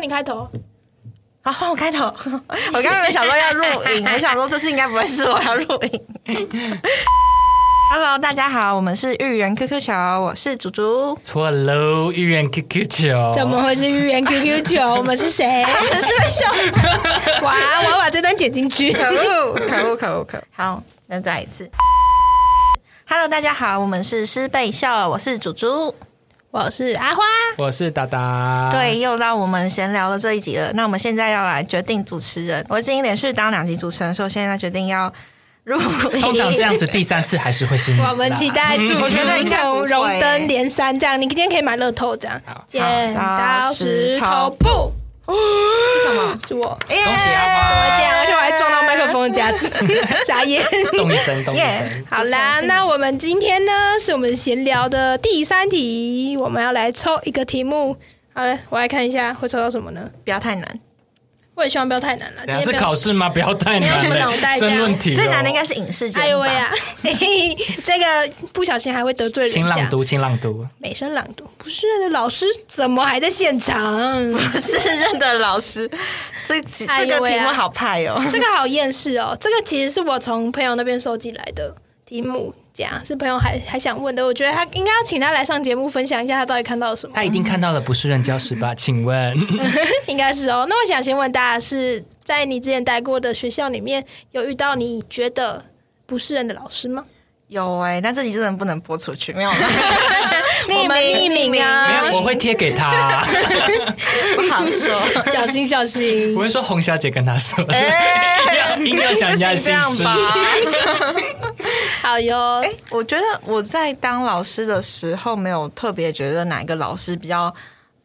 换你开头。好，换我开头。我刚刚没想说要录影，我想说这次应该不会是我要录影。Hello，大家好，我们是芋圆 QQ 球，我是竹竹，错喽，芋圆 QQ 球，怎么会是芋圆 QQ 球？我们是谁？我们是被笑。哇，我要把这段剪进去。可恶，可恶，可恶，可恶。好，那再一次。Hello，大家好，我们是师贝秀，我是竹竹，我是阿花，我是达达。对，又到我们闲聊的这一集了。那我们现在要来决定主持人。我已经连续当两集主持人，所以现在决定要入。通常这样子，第三次还是会是你。我们期待主我觉得应该不会从荣登连三这样，你今天可以买乐透这样。剪刀石头布，什么？是我。恭恭喜阿怎么花，这样？而且我还撞到麦克风的夹子，眨眼。动一声，动一耶声。好啦，那我们今天呢是我们闲聊的第三题，我们要来抽一个题目。好了，我来看一下会抽到什么呢？不要太难，我也希望不要太难了。等下是考试吗？不要太没有什么难了脑袋，这样申论题哦。最难的应该是影视节。哎呦喂呀，嘿 嘿这个不小心还会得罪人请。朗读，请朗读。美声朗读，不是的老师怎么还在现场？是认的老师，这这个题目好派哦。这个好厌世哦！这个其实是我从朋友那边收集来的题目，这样是朋友还还想问的。我觉得他应该要请他来上节目分享一下他到底看到了什么。他一定看到了不是人教室吧？请问，应该是哦。那我想先问大家，是在你之前待过的学校里面，有遇到你觉得不是人的老师吗？有哎、但这集真的不能播出去，没有啦，我们匿名啊，我会贴给他。不好说。小心小心我！会说洪小姐跟他说，哎硬要讲人家的这好哟，我觉得我在当老师的时候，没有特别觉得哪一个老师比较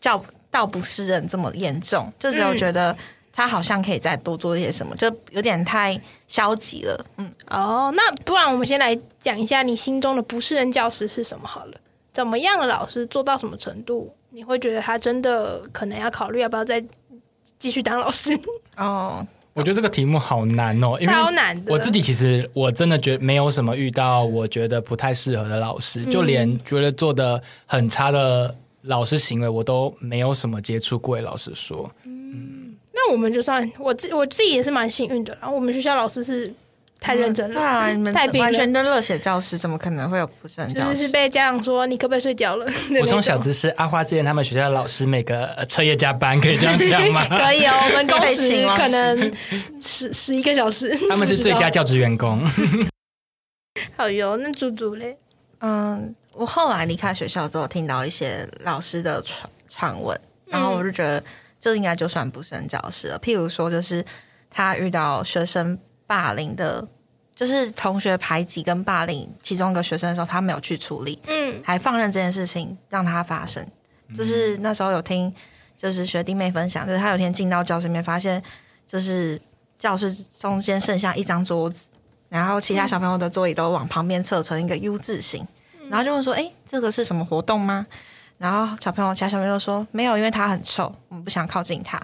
叫到不是人这么严重，就只有觉得他好像可以再多做一些什么，就有点太消极了。嗯，哦，那不然我们先来讲一下你心中的不是人教师是什么好了。怎么样的老师做到什么程度，你会觉得他真的可能要考虑要不要再继续当老师？哦，我觉得这个题目好难哦，因为超难的我自己其实我真的觉得没有什么遇到我觉得不太适合的老师，嗯就连觉得做的很差的老师行为，我都没有什么接触过。老师说，嗯那我们就算我自我自己也是蛮幸运的啦。我们学校老师是太认真了，对啊，你们太完全的热血教师，怎么可能会有不是人教师？就是是被家长说你可不可以睡觉了？补充小知识，阿花之前他们学校的老师每个呃彻夜加班，可以这样讲吗？可以哦，我们工可以时请老师可能十十一个小时。他们是最佳教。职员工。好哟，那猪猪嘞？嗯，我后来离开学校之后，听到一些老师的传传闻，然后我就觉得这应该就算不是人教师了。譬如说，就是他遇到学生霸凌的，就是同学排挤跟霸凌其中一个学生的时候，他没有去处理，嗯，还放任这件事情让它发生。就是那时候有听，就是学弟妹分享，就是他有一天进到教室里面，发现就是教室中间剩下一张桌子，然后其他小朋友的座椅都往旁边侧成一个 U 字形，然后就问说：“哎，这个是什么活动吗？”然后小朋友其他小朋友就说：“没有，因为他很臭，我们不想靠近他。”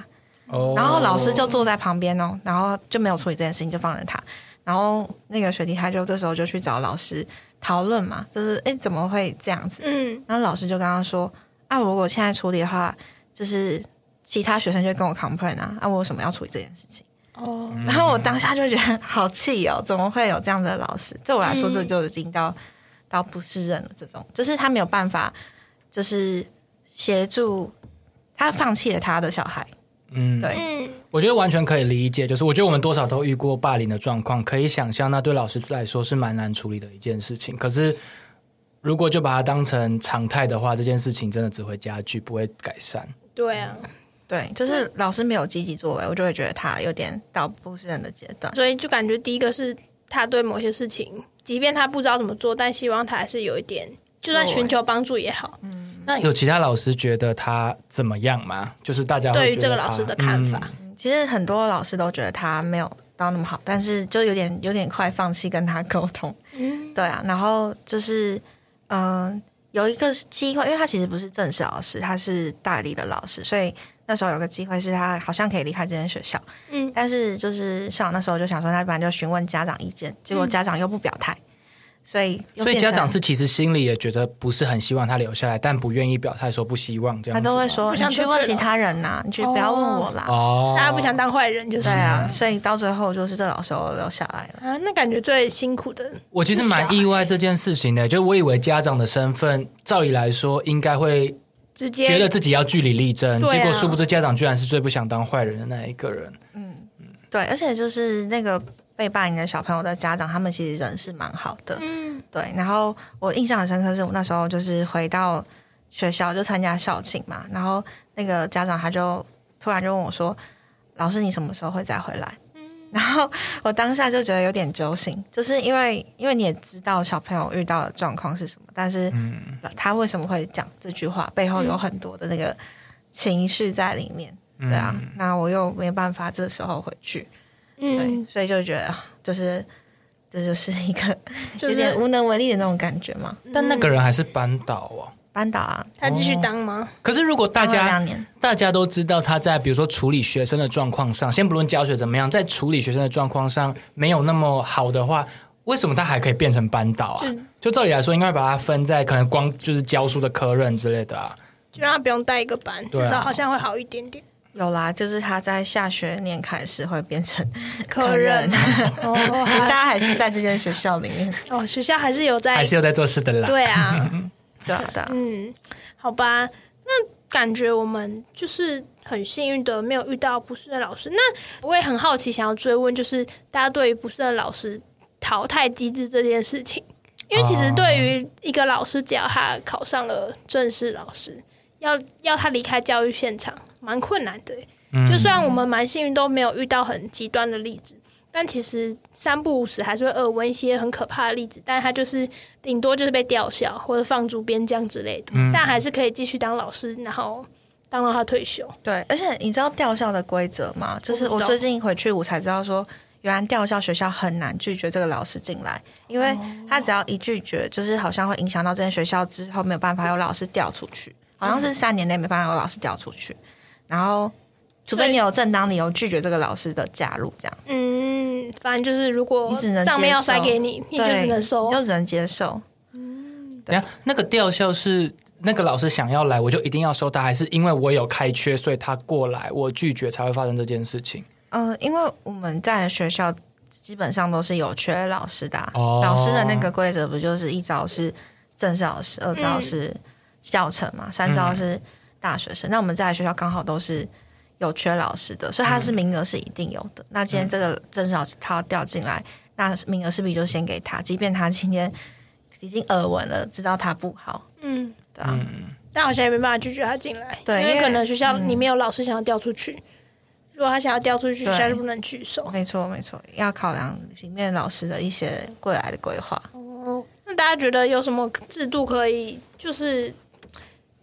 哦然后老师就坐在旁边哦，然后就没有处理这件事情，就放任他。然后那个学弟他就这时候就去找老师讨论嘛，就是哎怎么会这样子？嗯，然后老师就跟他说：“啊，如果现在处理的话，就是其他学生就跟我 complain 啊，啊，我为什么要处理这件事情？”哦，然后我当下就觉得好气哦，怎么会有这样的老师？对我来说，嗯这就已经到、到不是人了。这种就是他没有办法，就是协助他放弃了他的小孩。嗯，对，嗯，我觉得完全可以理解，就是我觉得我们多少都遇过霸凌的状况，可以想象那对老师来说是蛮难处理的一件事情。可是如果就把它当成常态的话，这件事情真的只会加剧，不会改善。对啊，对，就是老师没有积极作为，我就会觉得他有点到不是人的阶段。所以就感觉第一个是他对某些事情，即便他不知道怎么做，但希望他还是有一点，就算寻求帮助也好。那有其他老师觉得他怎么样吗？就是大家对于觉得他这个老师的看法，其实很多老师都觉得他没有到那么好，但是就有点有点快放弃跟他沟通。嗯，对啊，然后就是嗯、有一个机会，因为他其实不是正式老师，他是大理的老师，所以那时候有个机会是他好像可以离开这间学校。嗯但是就是像我那时候就想说，那不然就询问家长意见，结果家长又不表态。所以所以家长是其实心里也觉得不是很希望他留下来，但不愿意表态说不希望这样子。他都会说不想你去问其他人呐、你去不要问我啦。哦，大家不想当坏人，就是对啊，所以到最后就是这老师又留下来了。啊，那感觉最辛苦的，我其实蛮意外这件事情的，就我以为家长的身份，照理来说应该会直接觉得自己要据理力争，啊结果殊不知家长居然是最不想当坏人的那一个人。嗯嗯对，而且就是那个被霸凌的小朋友的家长，他们其实人是蛮好的。嗯，对，然后我印象很深刻，是我那时候就是回到学校就参加校庆嘛，然后那个家长他就突然就问我说：“老师，你什么时候会再回来？” 然后我当下就觉得有点揪心，就是因为因为你也知道小朋友遇到的状况是什么，但是他为什么会讲这句话，背后有很多的那个情绪在里面，对啊，那我又没办法这时候回去，对，嗯，所以就觉得啊就是这就是一个 就是有点无能为力的那种感觉嘛。但那个人还是班导哦。班导啊，他继续当吗？可是如果大家，大家都知道他在比如说处理学生的状况上，先不论教学怎么样，在处理学生的状况上没有那么好的话，为什么他还可以变成班导啊？就照理来说，应该把它分在可能光就是教书的科任之类的啊。就让他不用带一个班，啊至少好像会好一点点。有啦，就是他在下学年开始会变成科任哦，大家还是在这间学校里面，哦，学校还是有在还是有在做事的啦。对啊，对啊，对啊，嗯，好吧，那感觉我们就是很幸运的没有遇到不适的老师。那我也很好奇，想要追问，就是大家对于不适的老师淘汰机制这件事情，因为其实对于一个老师，只要他考上了正式老师，要要他离开教育现场，蛮困难的欸。就算我们蛮幸运，都没有遇到很极端的例子。但其实三不五时还是会耳闻一些很可怕的例子，但他就是顶多就是被吊销或者放逐边疆之类的，但还是可以继续当老师，然后当到他退休。对，而且你知道吊校的规则吗？就是我最近回去我才知道说。原来吊校学校很难拒绝这个老师进来，因为他只要一拒绝，就是好像会影响到这间学校之后没有办法有老师调出去，好像是三年内没办法有老师调出去，然后除非你有正当理由拒绝这个老师的加入，这样。嗯，反正就是如果你只能上面要塞给你，你就只能收。你。就只能接受。等一下那个吊校是那个老师想要来，我就一定要收他，还是因为我有开缺，所以他过来，我拒绝才会发生这件事情？呃，因为我们在学校基本上都是有缺老师的啊、哦。老师的那个规则不就是一招是正式老师，二招是教程嘛，三招是大学生。那我们在学校刚好都是有缺老师的，所以他是名额是一定有的。那今天这个正式老师他要调进来，那名额是不是就先给他，即便他今天已经耳闻了，知道他不好，嗯，对啊，但好像也没办法拒绝他进来，因为对因为可能学校里面有老师想要调出去，如果他想要调出去，对学校就不能举手。没错没错，要考量里面老师的一些未来的规划。哦，那大家觉得有什么制度可以？就是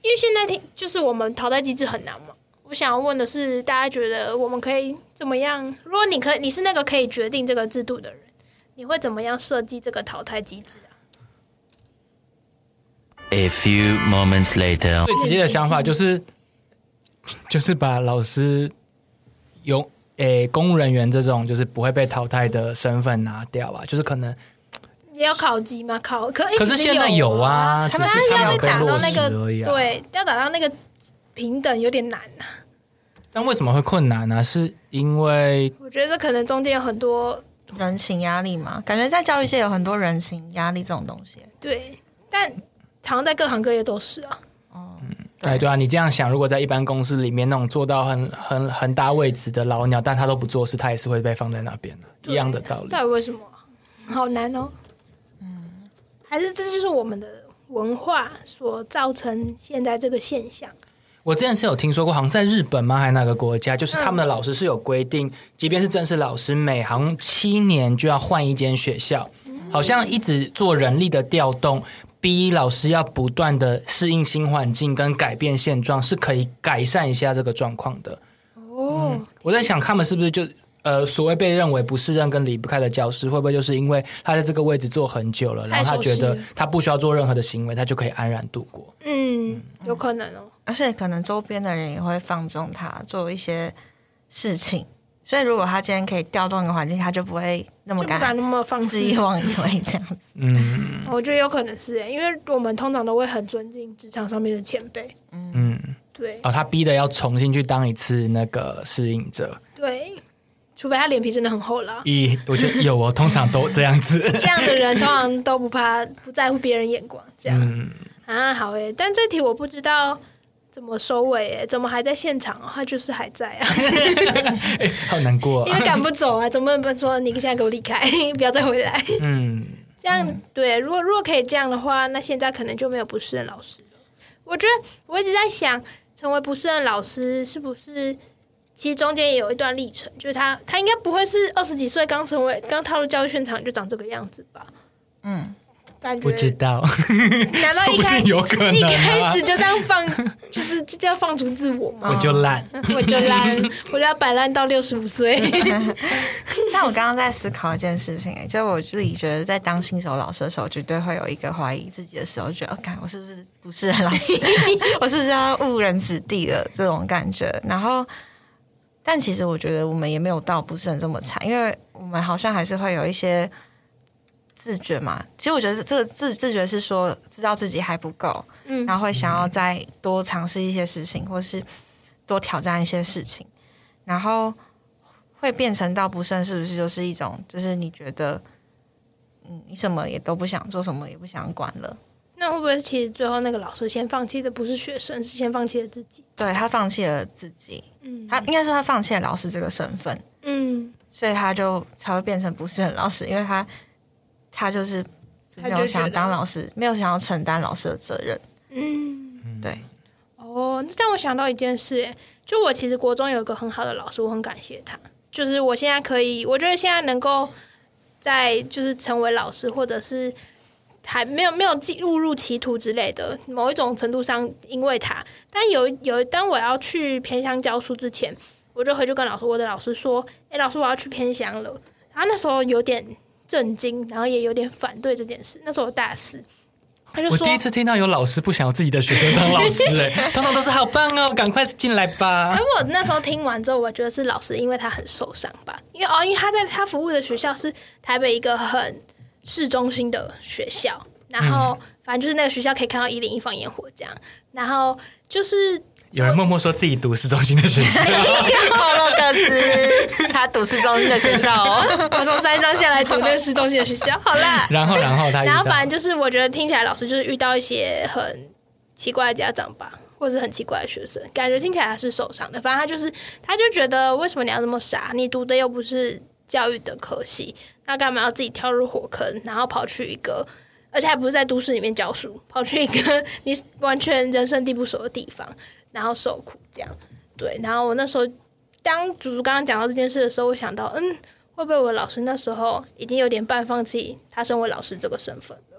因为现在听，就是我们淘汰机制很难嘛。我想要问的是，大家觉得我们可以怎么样？如果你可以，你是那个可以决定这个制度的人，你会怎么样设计这个淘汰机制啊？A few moments later. 最直接的想法就是，就是把老师有诶、公务人员这种就是不会被淘汰的身份拿掉吧，就是可能，也有考级吗？考可可是现在有啊，他们只是他没有被要被打到那个对，要打到那个平等有点难啊。但为什么会困难呢、是因为我觉得可能中间有很多人情压力嘛，感觉在教育界有很多人情压力这种东西。对，但好像在各行各业都是啊。哎，对啊，你这样想，如果在一般公司里面那种做到很很很大位置的老鸟，但他都不做事，他也是会被放在那边的，一样的道理。到底为什么啊？好难哦。嗯，还是这就是我们的文化所造成现在这个现象。我之前是有听说过，好像在日本吗？还是哪个国家？就是他们的老师是有规定，即便是正式老师，每好像七年就要换一间学校，好像一直做人力的调动，逼老师要不断的适应新环境跟改变现状，是可以改善一下这个状况的。哦，我在想，他们是不是就呃，所谓被认为不适任跟离不开的教师，会不会就是因为他在这个位置坐很久了，然后他觉得他不需要做任何的行为，他就可以安然度过？嗯，有可能哦。而且可能周边的人也会放纵他做一些事情，所以如果他今天可以调动一个环境，他就不会那么就不敢敢那么放肆肆。意妄为这样子。嗯我觉得有可能是、欸，因为我们通常都会很尊敬职场上面的前辈。嗯，对哦，他逼的要重新去当一次那个适应者。对，除非他脸皮真的很厚了。咦，我觉得有哦，通常都这样子。这样的人通常都不怕，不在乎别人眼光。这样、嗯，啊，好诶，但这题我不知道怎么收尾诶，怎么还在现场、哦？他就是还在啊，哎，好难过 因。为赶不走啊，怎么不说你现在给我离开，不要再回来？嗯，这样对，如果如果可以这样的话，那现在可能就没有不适任老师了。我觉得我一直在想，成为不适任老师是不是其实中间也有一段历程，就是他他应该不会是二十几岁刚成为刚踏入教育现场就长这个样子吧？嗯，感不知道，难道一 开说不定有可能啊一开始就这样放，就是这叫放逐自我吗？我就烂。我就烂，我就要摆烂到六十五岁。但我刚刚在思考一件事情、欸，就我自己觉得，在当新手老师的时候，绝对会有一个怀疑自己的时候，觉得，哦，看我是不是不是老师，我是不是要误人子弟了这种感觉。然后，但其实我觉得我们也没有到不是很这么惨，因为我们好像还是会有一些自觉嘛。其实我觉得这个自自觉是说，知道自己还不够，嗯然后会想要再多尝试一些事情，或是多挑战一些事情，然后会变成到不胜，是不是就是一种，就是你觉得，嗯，你什么也都不想做，什么也不想管了。那会不会其实最后那个老师先放弃的不是学生，是先放弃了自己？对他放弃了自己，嗯他应该说他放弃了老师这个身份，嗯，所以他就才会变成不是很老师，因为他他就是没有想当老师，没有想要承担老师的责任。嗯，对，哦，那让我想到一件事，诶就我其实国中有一个很好的老师，我很感谢他。就是我现在可以，我觉得现在能够在就是成为老师，或者是还没有没有进误入歧途之类的，某一种程度上因为他，但有有当我要去偏乡教书之前，我就回去跟老师我的老师说：“诶，老师，我要去偏乡了。”然后那时候有点震惊，然后也有点反对这件事。那时候我大四，他就说我第一次听到有老师不想要自己的学生当老师、哎，通常都是好棒哦，赶快进来吧可。我那时候听完之后，我觉得是老师，因为他很受伤吧，因为哦，因为他在他服务的学校是台北一个很市中心的学校，然后、反正就是那个学校可以看到一零一放烟火这样，然后就是有人默默说自己读市中心的学校，透露各自，他读市中心的学校哦。我从三张下来读那个市中心的学校，好啦，然后然后他然后反正就是我觉得听起来老师就是遇到一些很奇怪的家长吧，或者是很奇怪的学生，感觉听起来他是受伤的。反正他就是他就觉得为什么你要这么傻？你读的又不是教育的科系，那干嘛要自己跳入火坑，然后跑去一个，而且还不是在都市里面教书，跑去一个 你完全人生地不熟的地方，然后受苦这样。对，然后我那时候当祖祖刚刚讲到这件事的时候，我想到，嗯，会不会我的老师那时候已经有点半放弃他身为老师这个身份了？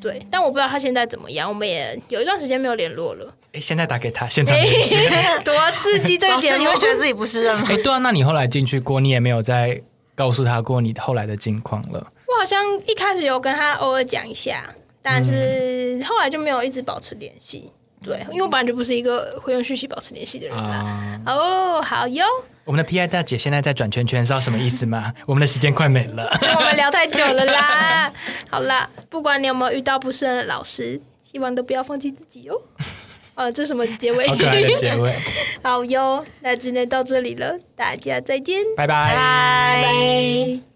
对，但我不知道他现在怎么样，我们也有一段时间没有联络了。哎，现在打给他，现场联系。多刺激这个老师，节目你！会觉得自己不是人吗？哎，对啊，那你后来进去过，你也没有再告诉他过你后来的近况了。我好像一开始有跟他偶尔讲一下，但是后来就没有一直保持联系。对，因为我本来就不是一个会用讯息保持联系的人啦。啊，哦，好哟，我们的 P I 大姐现在在转圈圈，知道什么意思吗？我们的时间快没了。我们聊太久了啦。好啦，不管你有没有遇到不适任的老师，希望都不要放弃自己哦。哦，这什么结尾？好可爱的结尾，好哟，那今天到这里了，大家再见，拜拜拜拜。拜。